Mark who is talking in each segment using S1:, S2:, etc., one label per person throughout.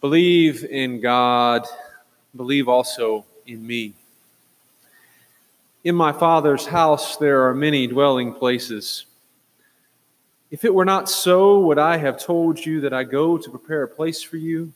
S1: Believe in God, believe also in me. In my Father's house there are many dwelling places. If it were not so, would I have told you that I go to prepare a place for you?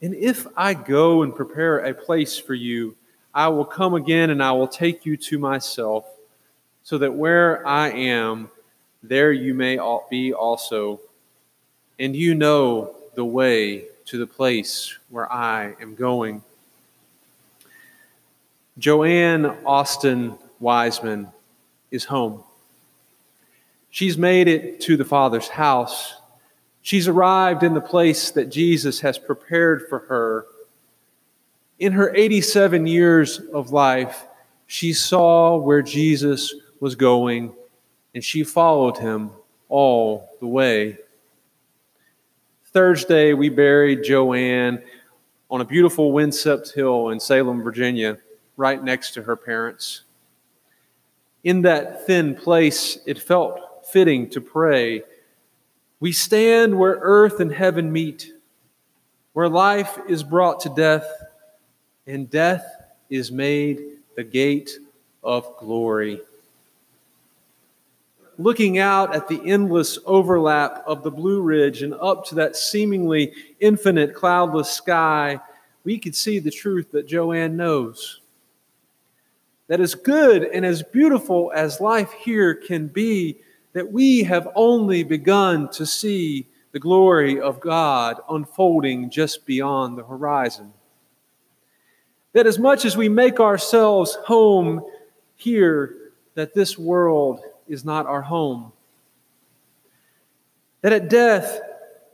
S1: And if I go and prepare a place for you, I will come again and I will take you to myself, so that where I am, there you may be also. And you know the way to the place where I am going. Joanne Austin Wiseman is home. She's made it to the Father's house. She's arrived in the place that Jesus has prepared for her. In her 87 years of life, she saw where Jesus was going and she followed him all the way. Thursday, we buried Joanne on a beautiful windswept hill in Salem, Virginia, right next to her parents. In that thin place, it felt fitting to pray. We stand where earth and heaven meet, where life is brought to death, and death is made the gate of glory looking out at the endless overlap of the Blue Ridge and up to that seemingly infinite cloudless sky, we could see the truth that Joanne knows. That as good and as beautiful as life here can be, that we have only begun to see the glory of God unfolding just beyond the horizon. That as much as we make ourselves home here, that this world is not our home. That at death,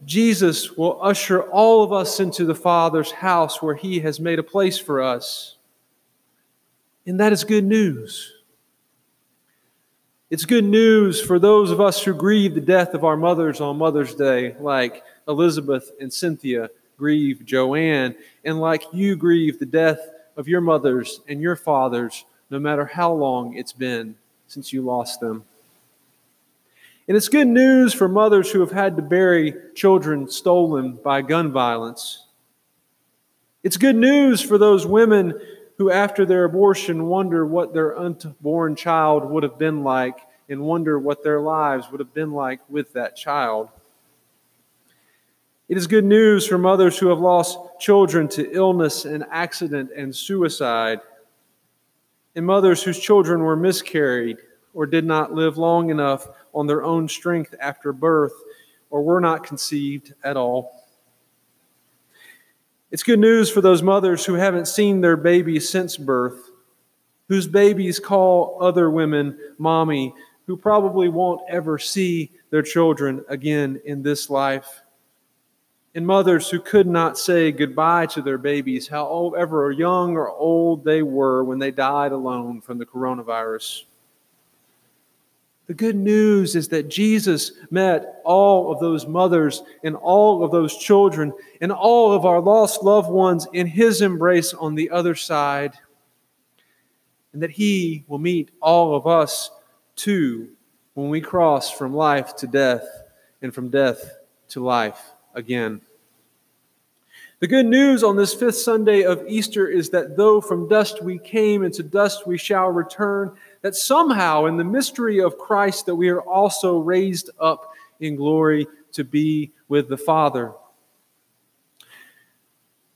S1: Jesus will usher all of us into the Father's house where He has made a place for us. And that is good news. It's good news for those of us who grieve the death of our mothers on Mother's Day, like Elizabeth and Cynthia grieve Joanne, and like you grieve the death of your mothers and your fathers, no matter how long it's been since you lost them. And it's good news for mothers who have had to bury children stolen by gun violence. It's good news for those women who, after their abortion, wonder what their unborn child would have been like and wonder what their lives would have been like with that child. It is good news for mothers who have lost children to illness and accident and suicide, and mothers whose children were miscarried or did not live long enough on their own strength after birth or were not conceived at all. It's good news for those mothers who haven't seen their babies since birth, whose babies call other women mommy, who probably won't ever see their children again in this life. And mothers who could not say goodbye to their babies, however young or old they were when they died alone from the coronavirus. The good news is that Jesus met all of those mothers and all of those children and all of our lost loved ones in his embrace on the other side. And that he will meet all of us too when we cross from life to death and from death to life again. The good news on this fifth Sunday of Easter is that though from dust we came and to dust we shall return, that somehow in the mystery of Christ that we are also raised up in glory to be with the Father.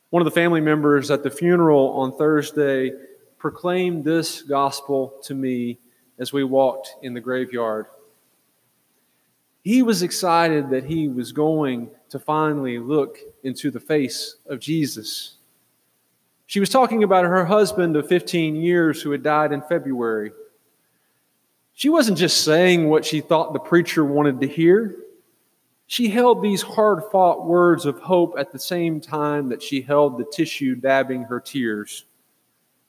S1: One of the family members at the funeral on Thursday proclaimed this gospel to me as we walked in the graveyard. He was excited that he was going to finally look into the face of Jesus. She was talking about her husband of 15 years who had died in February. She wasn't just saying what she thought the preacher wanted to hear. She held these hard fought words of hope at the same time that she held the tissue dabbing her tears.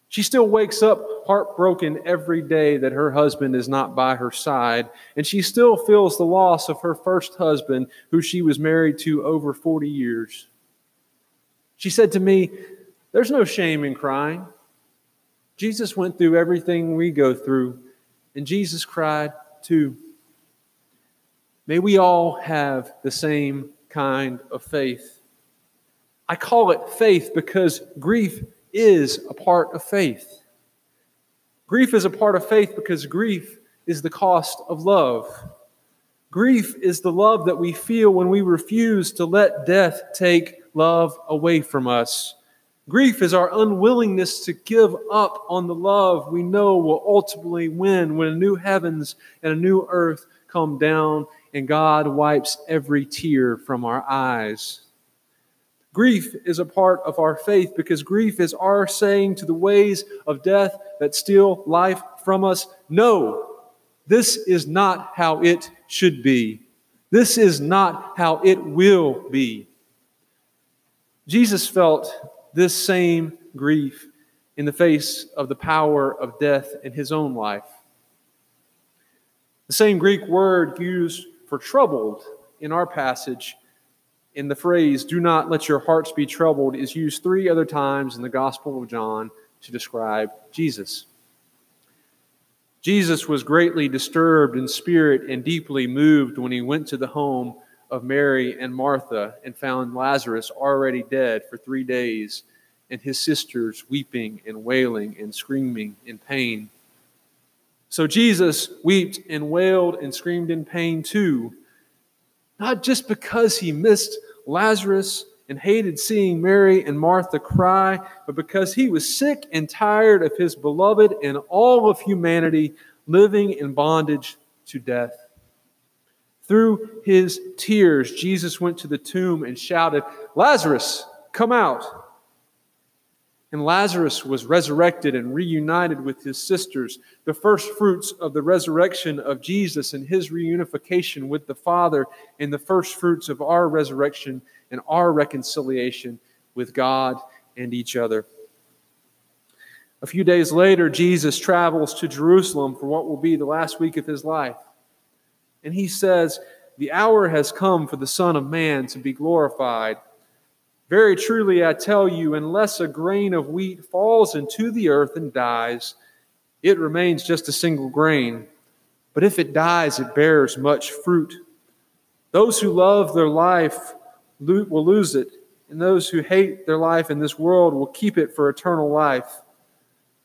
S1: She still wakes up heartbroken every day that her husband is not by her side, and she still feels the loss of her first husband, who she was married to over 40 years. She said to me, There's no shame in crying. Jesus went through everything we go through, and Jesus cried too. May we all have the same kind of faith. I call it faith because grief is a part of faith. Grief is a part of faith because grief is the cost of love. Grief is the love that we feel when we refuse to let death take love away from us. Grief is our unwillingness to give up on the love we know will ultimately win when a new heavens and a new earth come down and God wipes every tear from our eyes. Grief is a part of our faith because grief is our saying to the ways of death that steal life from us, No, this is not how it should be. This is not how it will be. Jesus felt this same grief in the face of the power of death in his own life. The same Greek word used for troubled in our passage in the phrase, do not let your hearts be troubled, is used three other times in the Gospel of John to describe Jesus. Jesus was greatly disturbed in spirit and deeply moved when he went to the home of Mary and Martha and found Lazarus already dead for three days and his sisters weeping and wailing and screaming in pain. So Jesus wept and wailed and screamed in pain too, not just because he missed Lazarus and hated seeing Mary and Martha cry, but because he was sick and tired of his beloved and all of humanity living in bondage to death. Through his tears, Jesus went to the tomb and shouted, Lazarus, come out. And Lazarus was resurrected and reunited with his sisters, the first fruits of the resurrection of Jesus and his reunification with the Father, and the first fruits of our resurrection and our reconciliation with God and each other. A few days later, Jesus travels to Jerusalem for what will be the last week of his life. And he says, The hour has come for the Son of Man to be glorified. Very truly, I tell you, unless a grain of wheat falls into the earth and dies, it remains just a single grain. But if it dies, it bears much fruit. Those who love their life will lose it, and those who hate their life in this world will keep it for eternal life.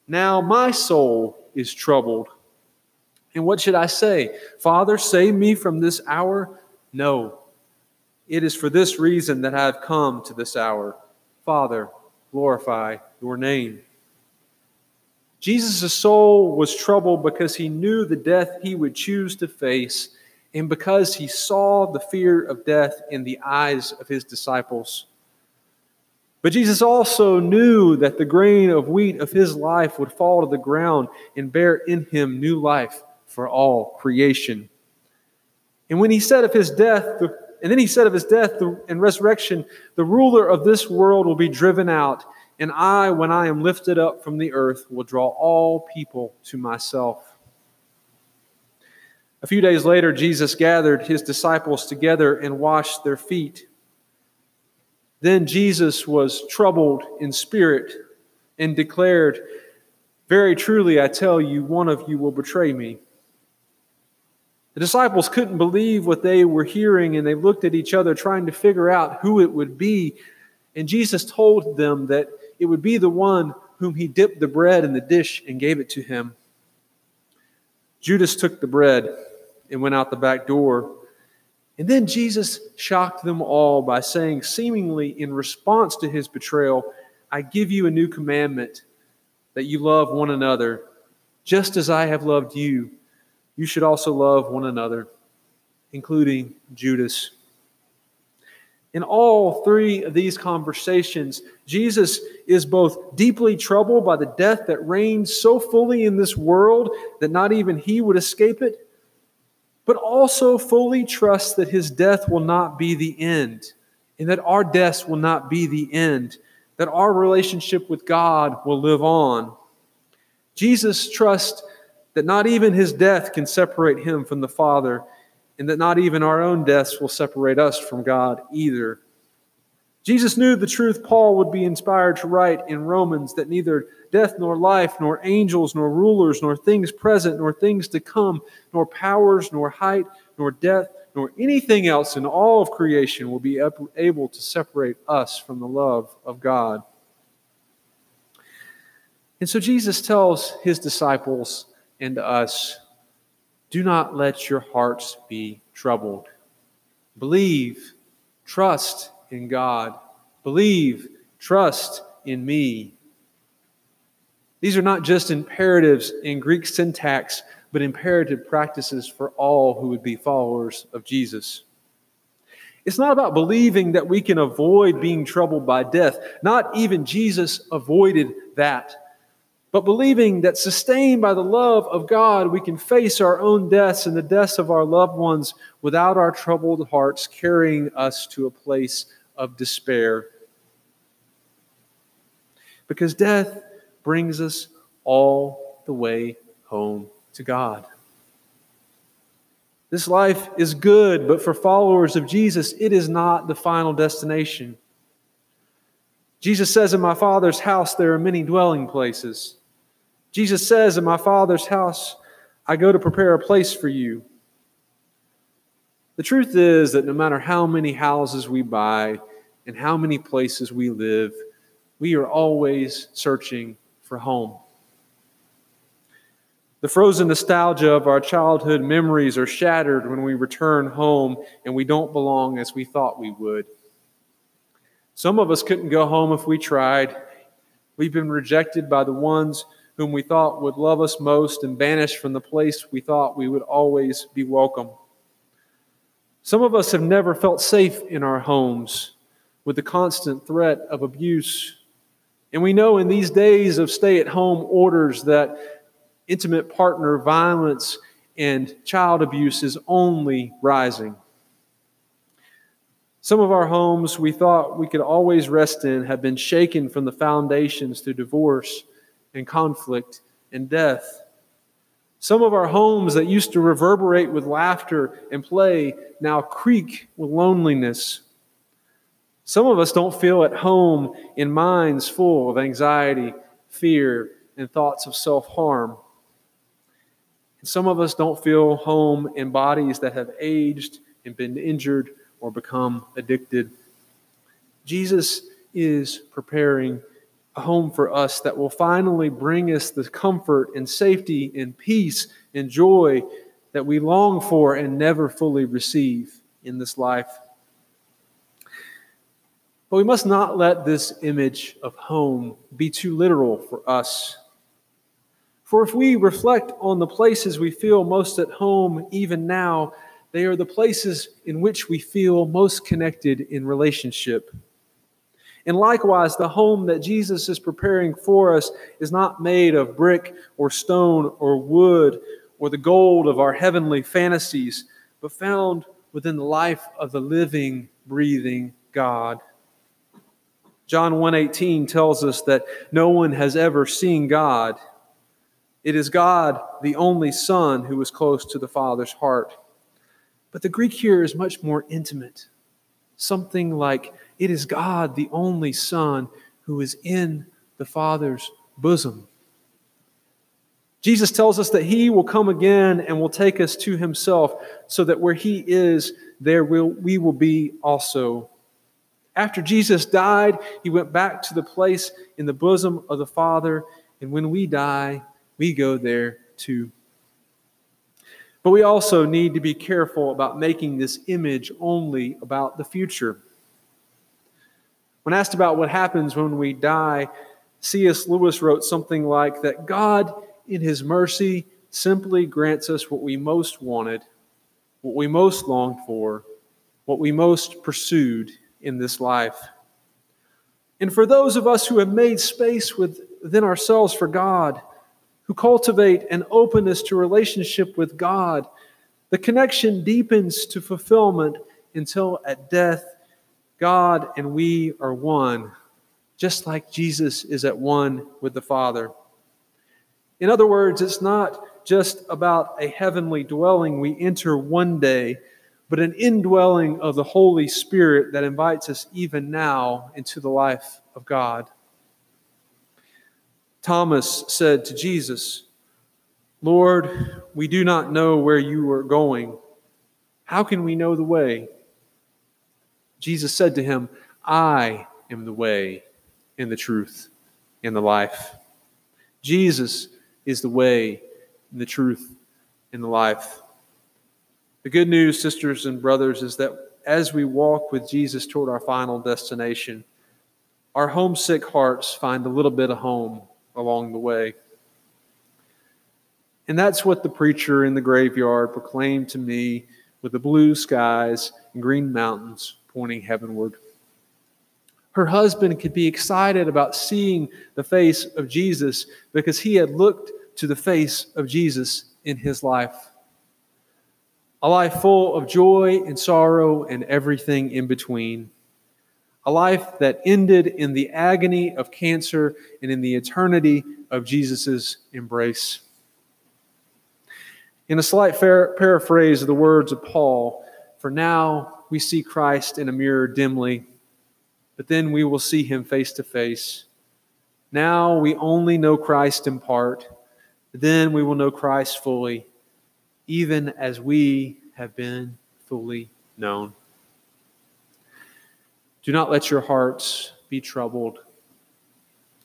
S1: Now my soul is troubled. And what should I say? Father, save me from this hour? No. It is for this reason that I have come to this hour. Father, glorify your name. Jesus' soul was troubled because he knew the death he would choose to face and because he saw the fear of death in the eyes of his disciples. But Jesus also knew that the grain of wheat of his life would fall to the ground and bear in him new life for all creation. And when he said of his death, the and then he said of his death and resurrection, the ruler of this world will be driven out, and I, when I am lifted up from the earth, will draw all people to myself. A few days later, Jesus gathered his disciples together and washed their feet. Then Jesus was troubled in spirit and declared, Very truly, I tell you, one of you will betray me. The disciples couldn't believe what they were hearing, and they looked at each other trying to figure out who it would be. And Jesus told them that it would be the one whom he dipped the bread in the dish and gave it to him. Judas took the bread and went out the back door. And then Jesus shocked them all by saying, seemingly in response to his betrayal, I give you a new commandment that you love one another, just as I have loved you you should also love one another, including Judas. In all three of these conversations, Jesus is both deeply troubled by the death that reigns so fully in this world that not even he would escape it, but also fully trusts that his death will not be the end, and that our deaths will not be the end, that our relationship with God will live on. Jesus trusts that not even his death can separate him from the Father, and that not even our own deaths will separate us from God either. Jesus knew the truth Paul would be inspired to write in Romans that neither death nor life, nor angels, nor rulers, nor things present, nor things to come, nor powers, nor height, nor depth, nor anything else in all of creation will be able to separate us from the love of God. And so Jesus tells his disciples and us do not let your hearts be troubled. Believe, trust in God. Believe, trust in me. These are not just imperatives in Greek syntax, but imperative practices for all who would be followers of Jesus. It's not about believing that we can avoid being troubled by death. Not even Jesus avoided that. But believing that sustained by the love of God, we can face our own deaths and the deaths of our loved ones without our troubled hearts carrying us to a place of despair. Because death brings us all the way home to God. This life is good, but for followers of Jesus, it is not the final destination. Jesus says, In my Father's house there are many dwelling places. Jesus says, In my Father's house I go to prepare a place for you. The truth is that no matter how many houses we buy and how many places we live, we are always searching for home. The frozen nostalgia of our childhood memories are shattered when we return home and we don't belong as we thought we would. Some of us couldn't go home if we tried. We've been rejected by the ones whom we thought would love us most and banished from the place we thought we would always be welcome. Some of us have never felt safe in our homes with the constant threat of abuse. And we know in these days of stay at home orders that intimate partner violence and child abuse is only rising. Some of our homes we thought we could always rest in have been shaken from the foundations through divorce and conflict and death. Some of our homes that used to reverberate with laughter and play now creak with loneliness. Some of us don't feel at home in minds full of anxiety, fear, and thoughts of self harm. Some of us don't feel home in bodies that have aged and been injured or become addicted. Jesus is preparing home for us that will finally bring us the comfort and safety and peace and joy that we long for and never fully receive in this life. But we must not let this image of home be too literal for us. For if we reflect on the places we feel most at home even now, they are the places in which we feel most connected in relationship. And likewise, the home that Jesus is preparing for us is not made of brick or stone or wood or the gold of our heavenly fantasies, but found within the life of the living, breathing God. John 1:18 tells us that no one has ever seen God. It is God, the only Son, who is close to the Father's heart. But the Greek here is much more intimate. Something like, it is God, the only Son, who is in the Father's bosom. Jesus tells us that He will come again and will take us to Himself, so that where He is, there will, we will be also. After Jesus died, He went back to the place in the bosom of the Father, and when we die, we go there too. But we also need to be careful about making this image only about the future. When asked about what happens when we die, C.S. Lewis wrote something like that God, in his mercy, simply grants us what we most wanted, what we most longed for, what we most pursued in this life. And for those of us who have made space within ourselves for God, who cultivate an openness to relationship with God, the connection deepens to fulfillment until at death, God and we are one, just like Jesus is at one with the Father. In other words, it's not just about a heavenly dwelling we enter one day, but an indwelling of the Holy Spirit that invites us even now into the life of God. Thomas said to Jesus, Lord, we do not know where you are going. How can we know the way? Jesus said to him, I am the way and the truth and the life. Jesus is the way and the truth and the life. The good news, sisters and brothers, is that as we walk with Jesus toward our final destination, our homesick hearts find a little bit of home along the way. And that's what the preacher in the graveyard proclaimed to me with the blue skies and green mountains pointing heavenward. Her husband could be excited about seeing the face of Jesus because he had looked to the face of Jesus in his life. A life full of joy and sorrow and everything in between. A life that ended in the agony of cancer and in the eternity of Jesus' embrace. In a slight paraphrase of the words of Paul, for now we see Christ in a mirror dimly, but then we will see him face to face. Now we only know Christ in part, but then we will know Christ fully, even as we have been fully known. Do not let your hearts be troubled.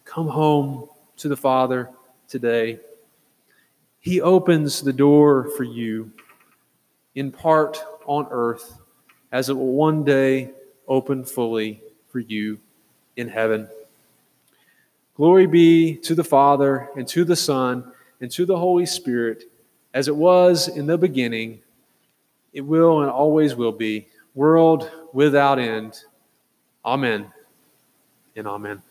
S1: Come home to the Father today. He opens the door for you, in part on earth, as it will one day open fully for you in heaven. Glory be to the Father, and to the Son, and to the Holy Spirit, as it was in the beginning, it will and always will be, world without end. Amen and amen.